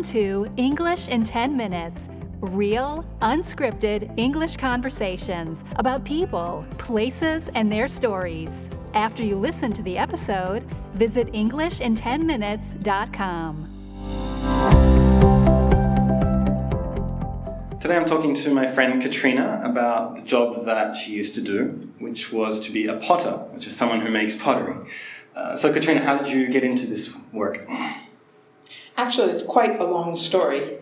Welcome to English in 10 Minutes real, unscripted English conversations about people, places, and their stories. After you listen to the episode, visit EnglishinTenMinutes.com. Today I'm talking to my friend Katrina about the job that she used to do, which was to be a potter, which is someone who makes pottery. Uh, so, Katrina, how did you get into this work? Actually, it's quite a long story.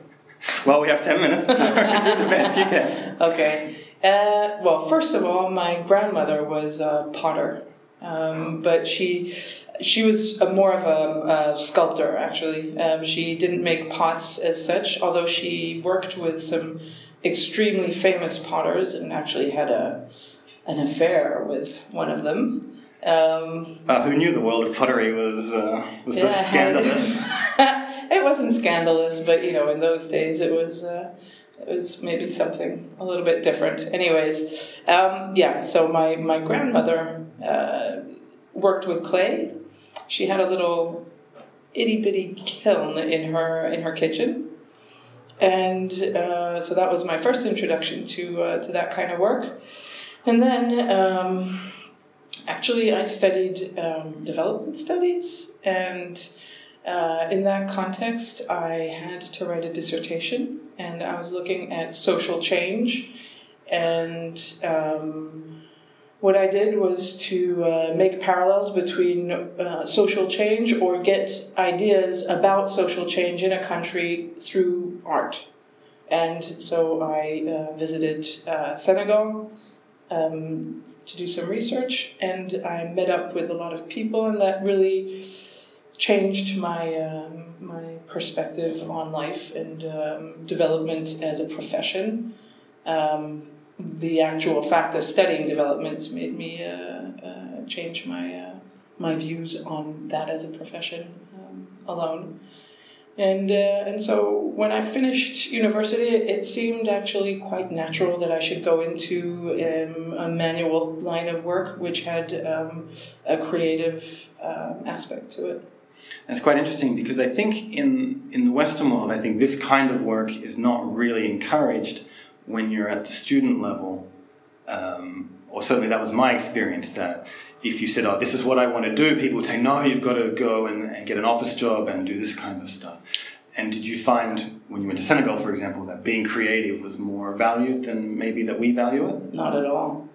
Well, we have 10 minutes, so do the best you can. Okay. Uh, well, first of all, my grandmother was a potter, um, but she she was a, more of a, a sculptor, actually. Um, she didn't make pots as such, although she worked with some extremely famous potters and actually had a an affair with one of them. Um, uh, who knew the world of pottery was uh, was so yeah, scandalous? it wasn't scandalous, but you know, in those days, it was. Uh, it was maybe something a little bit different. Anyways, um, yeah. So my my grandmother uh, worked with clay. She had a little itty bitty kiln in her in her kitchen, and uh, so that was my first introduction to uh, to that kind of work. And then um, actually, I studied um, development studies, and uh, in that context, I had to write a dissertation, and I was looking at social change. And um, what I did was to uh, make parallels between uh, social change or get ideas about social change in a country through art. And so I uh, visited uh, Senegal um, to do some research, and I met up with a lot of people, and that really changed my um, my perspective on life and um, development as a profession. Um, the actual fact of studying development made me uh, uh, change my uh, my views on that as a profession um, alone. And, uh, and so when I finished university, it seemed actually quite natural that I should go into um, a manual line of work, which had um, a creative aspect to it. That's quite interesting because I think in, in the Western world, I think this kind of work is not really encouraged when you're at the student level. Um, or certainly that was my experience that if you said, oh, this is what I want to do, people would say, no, you've got to go and, and get an office job and do this kind of stuff. And did you find, when you went to Senegal, for example, that being creative was more valued than maybe that we value it? Not at all.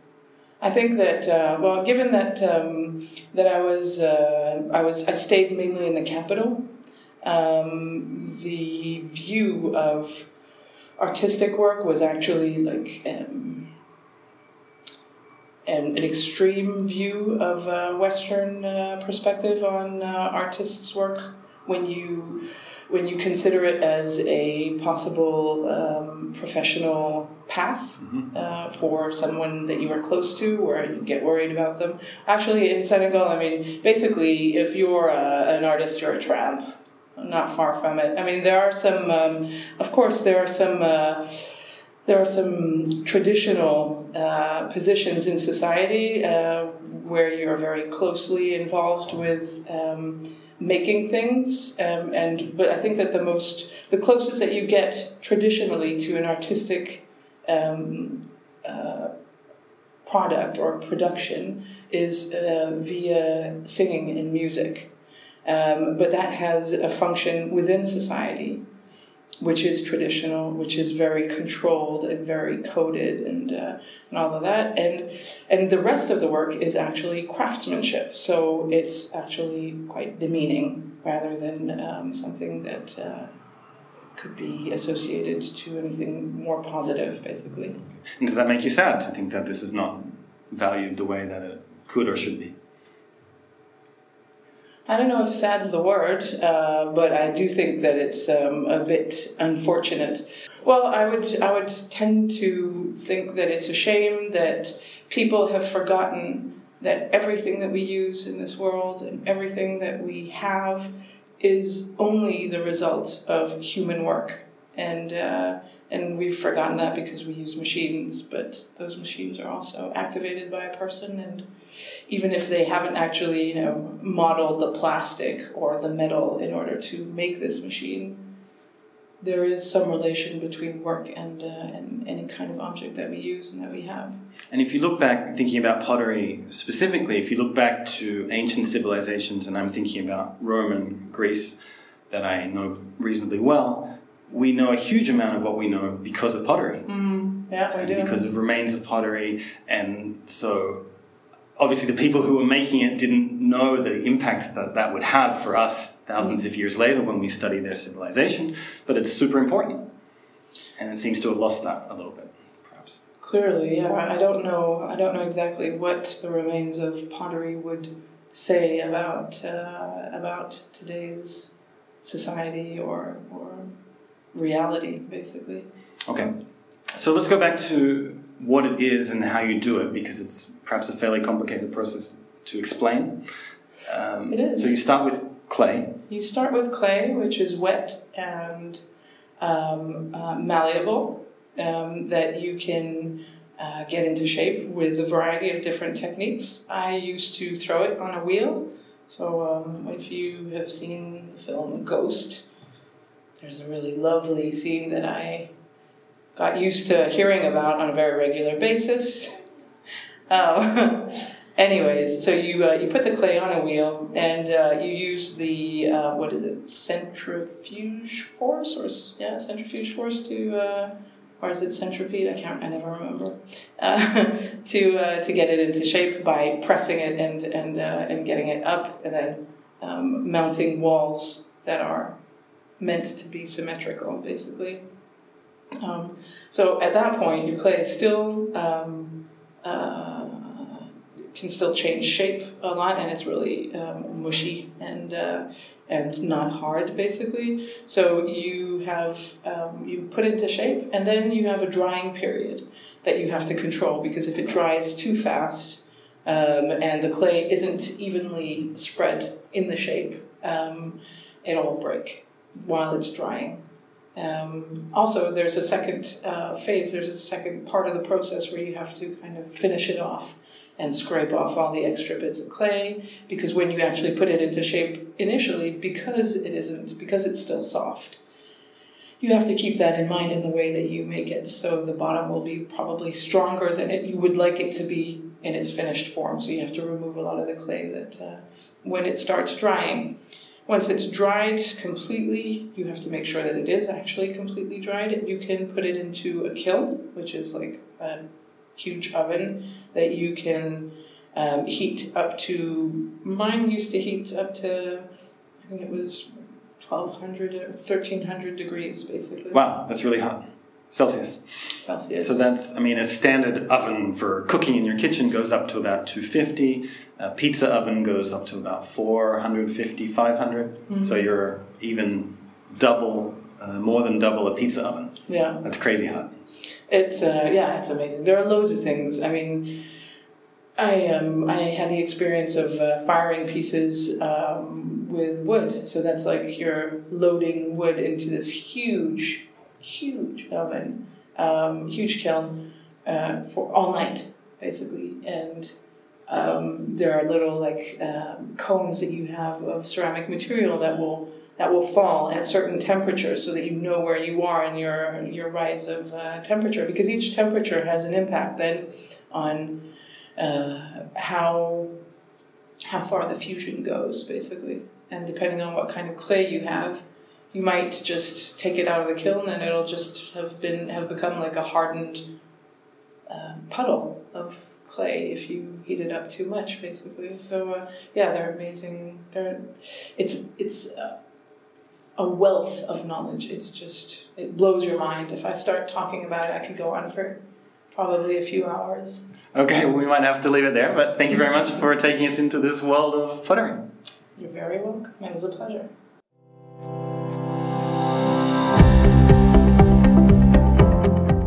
I think that uh, well, given that um, that I was uh, I was I stayed mainly in the capital, um, the view of artistic work was actually like um, an, an extreme view of a Western uh, perspective on uh, artists' work. When you when you consider it as a possible um, professional path mm-hmm. uh, for someone that you are close to or you get worried about them. Actually, in Senegal, I mean, basically, if you're a, an artist, you're a tramp. Not far from it. I mean, there are some, um, of course, there are some. Uh, there are some traditional uh, positions in society uh, where you're very closely involved with um, making things um, and but i think that the most the closest that you get traditionally to an artistic um, uh, product or production is uh, via singing and music. Um, but that has a function within society which is traditional, which is very controlled and very coded and uh, and all of that. And and the rest of the work is actually craftsmanship. So it's actually quite demeaning rather than um, something that uh, could be associated to anything more positive, basically. And does that make you sad to think that this is not valued the way that it could or should be? I don't know if sad's the word, uh, but I do think that it's um, a bit unfortunate. Well, I would I would tend to think that it's a shame that people have forgotten that everything that we use in this world and everything that we have is only the result of human work, and uh, and we've forgotten that because we use machines. But those machines are also activated by a person and even if they haven't actually, you know, modeled the plastic or the metal in order to make this machine. there is some relation between work and, uh, and any kind of object that we use and that we have. And if you look back, thinking about pottery specifically, if you look back to ancient civilizations, and I'm thinking about Rome and Greece that I know reasonably well, we know a huge amount of what we know because of pottery. Mm, yeah, we do. Because of remains of pottery. And so obviously the people who were making it didn't know the impact that that would have for us thousands of years later when we study their civilization, but it's super important. And it seems to have lost that a little bit, perhaps. Clearly, yeah. I don't know. I don't know exactly what the remains of pottery would say about uh, about today's society or or reality, basically. Okay, so let's go back to what it is and how you do it because it's perhaps a fairly complicated process to explain. Um, it is. So you start with clay. You start with clay, which is wet and um, uh, malleable, um, that you can uh, get into shape with a variety of different techniques. I used to throw it on a wheel. So um, if you have seen the film Ghost, there's a really lovely scene that I got used to hearing about on a very regular basis. Um, anyways, so you uh, you put the clay on a wheel and uh, you use the uh, what is it centrifuge force or yeah centrifuge force to uh, or is it centipede? I can't. I never remember. Uh, to uh, to get it into shape by pressing it and and and getting it up and then um, mounting walls that are meant to be symmetrical, basically. Um, so at that point, your clay is still um, uh, can still change shape a lot, and it's really um, mushy and uh, and not hard, basically. So you have um, you put it into shape, and then you have a drying period that you have to control because if it dries too fast um, and the clay isn't evenly spread in the shape, um, it'll break while it's drying. Um, also, there's a second uh, phase, there's a second part of the process where you have to kind of finish it off and scrape off all the extra bits of clay because when you actually put it into shape initially, because it isn't, because it's still soft, you have to keep that in mind in the way that you make it. So the bottom will be probably stronger than it you would like it to be in its finished form. So you have to remove a lot of the clay that uh, when it starts drying. Once it's dried completely, you have to make sure that it is actually completely dried. You can put it into a kiln, which is like a huge oven that you can um, heat up to. Mine used to heat up to, I think it was 1200 or 1300 degrees basically. Wow, that's really hot. Celsius. Celsius. So that's, I mean, a standard oven for cooking in your kitchen goes up to about 250. A pizza oven goes up to about 450, 500. Mm-hmm. So you're even double, uh, more than double a pizza oven. Yeah. That's crazy hot. It's, uh, yeah, it's amazing. There are loads of things. I mean, I um, I had the experience of uh, firing pieces um, with wood. So that's like you're loading wood into this huge huge oven, um, huge kiln uh, for all night, basically. And um, there are little like um, cones that you have of ceramic material that will that will fall at certain temperatures, so that you know where you are in your your rise of uh, temperature. Because each temperature has an impact then on uh, how how far the fusion goes, basically. And depending on what kind of clay you have, you might just take it out of the kiln and it'll just have been have become like a hardened uh, puddle of clay if you heat it up too much basically. So uh, yeah they're amazing. They're it's it's uh, a wealth of knowledge. It's just it blows your mind. If i start talking about it i could go on for probably a few hours. Okay well, we might have to leave it there but thank you very much for taking us into this world of pottery you're very welcome. It was a pleasure.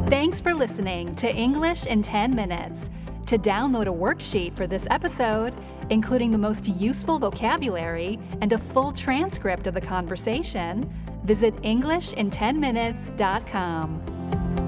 Thanks for listening to English in 10 Minutes. To download a worksheet for this episode, including the most useful vocabulary and a full transcript of the conversation, visit EnglishinTenMinutes.com.